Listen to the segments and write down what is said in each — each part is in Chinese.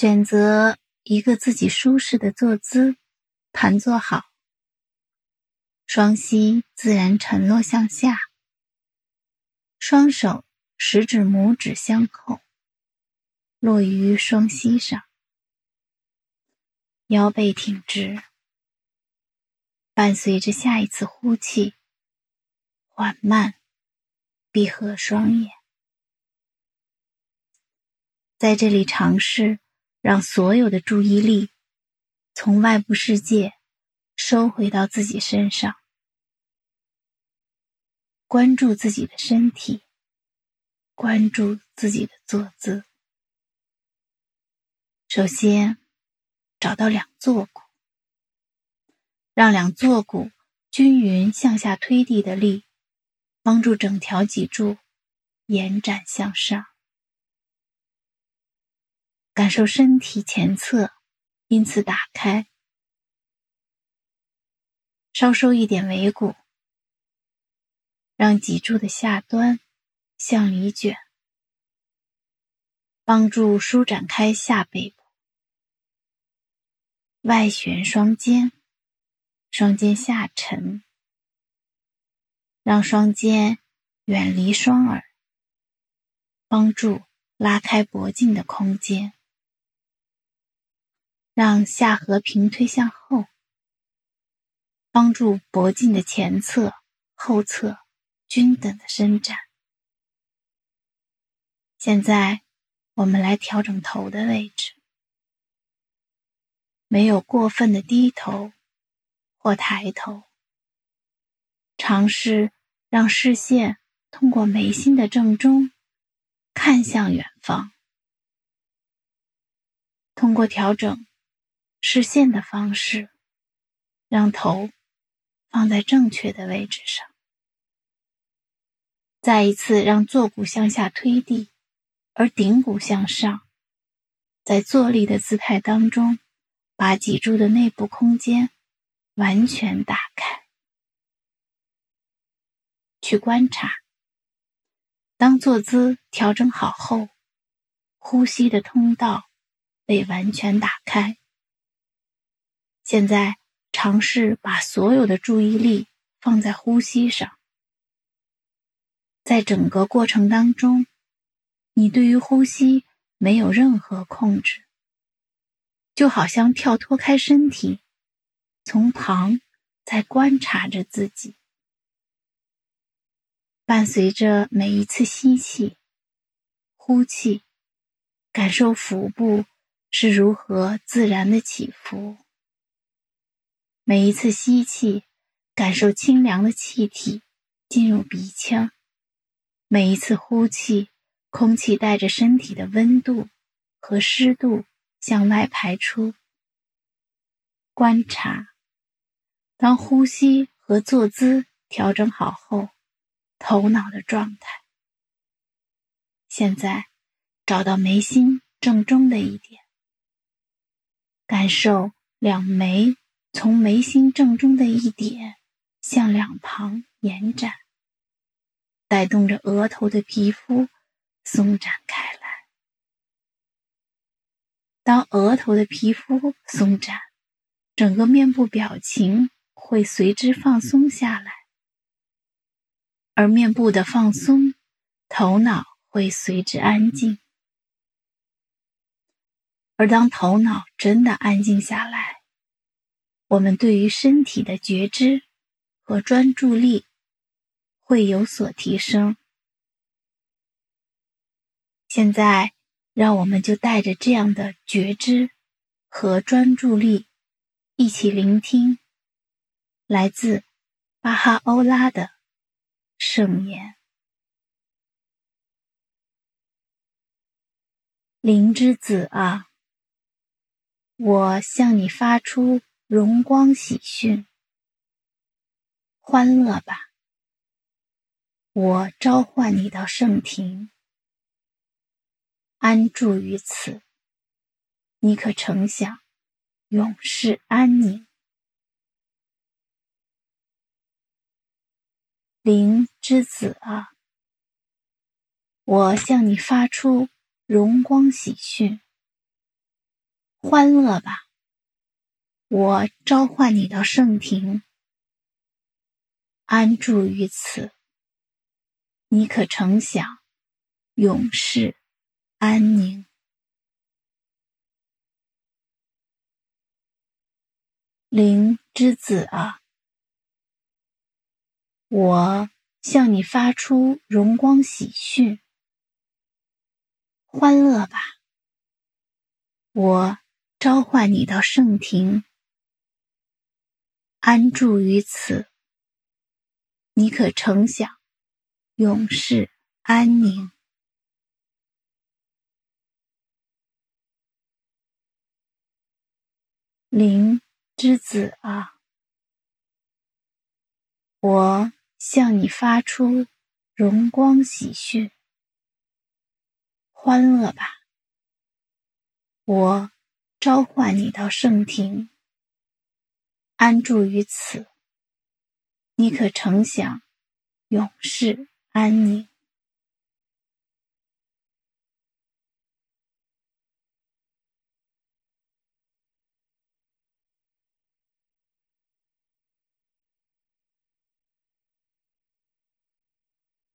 选择一个自己舒适的坐姿，盘坐好，双膝自然沉落向下，双手食指、拇指相扣，落于双膝上，腰背挺直，伴随着下一次呼气，缓慢闭合双眼。在这里尝试让所有的注意力从外部世界收回到自己身上，关注自己的身体，关注自己的坐姿。首先，找到两坐骨，让两坐骨均匀向下推地的力，帮助整条脊柱延展向上。感受身体前侧因此打开，稍收一点尾骨，让脊柱的下端向里卷，帮助舒展开下背部。外旋双肩，双肩下沉，让双肩远离双耳，帮助拉开脖颈的空间。让下颌平推向后，帮助脖颈的前侧、后侧均等的伸展。现在，我们来调整头的位置，没有过分的低头或抬头，尝试让视线通过眉心的正中看向远方，通过调整。视线的方式，让头放在正确的位置上。再一次让坐骨向下推地，而顶骨向上，在坐立的姿态当中，把脊柱的内部空间完全打开。去观察，当坐姿调整好后，呼吸的通道被完全打开。现在尝试把所有的注意力放在呼吸上，在整个过程当中，你对于呼吸没有任何控制，就好像跳脱开身体，从旁在观察着自己。伴随着每一次吸气、呼气，感受腹部是如何自然的起伏。每一次吸气，感受清凉的气体进入鼻腔；每一次呼气，空气带着身体的温度和湿度向外排出。观察，当呼吸和坐姿调整好后，头脑的状态。现在，找到眉心正中的一点，感受两眉。从眉心正中的一点向两旁延展，带动着额头的皮肤松展开来。当额头的皮肤松展，整个面部表情会随之放松下来，而面部的放松，头脑会随之安静。而当头脑真的安静下来，我们对于身体的觉知和专注力会有所提升。现在，让我们就带着这样的觉知和专注力，一起聆听来自巴哈欧拉的圣言：“灵之子啊，我向你发出。”荣光喜讯，欢乐吧！我召唤你到圣庭，安住于此，你可承享永世安宁。灵之子啊，我向你发出荣光喜讯，欢乐吧！我召唤你到圣庭，安住于此，你可曾想永世安宁？灵之子啊，我向你发出荣光喜讯，欢乐吧！我召唤你到圣庭，安住于此，你可曾想永世安宁？灵。之子啊，我向你发出荣光喜讯，欢乐吧！我召唤你到圣庭，安住于此，你可曾想永世安宁？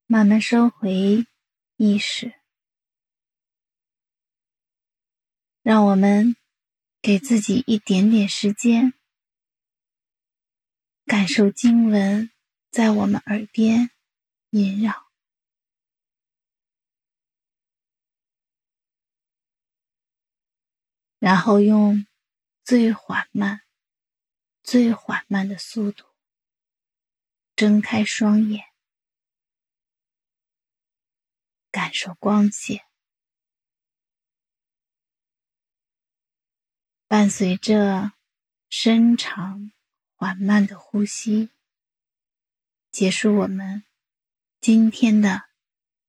慢慢收回意识，让我们给自己一点点时间，感受经文在我们耳边萦绕，然后用最缓慢、最缓慢的速度睁开双眼。感受光线，伴随着深长缓慢的呼吸，结束我们今天的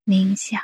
冥想。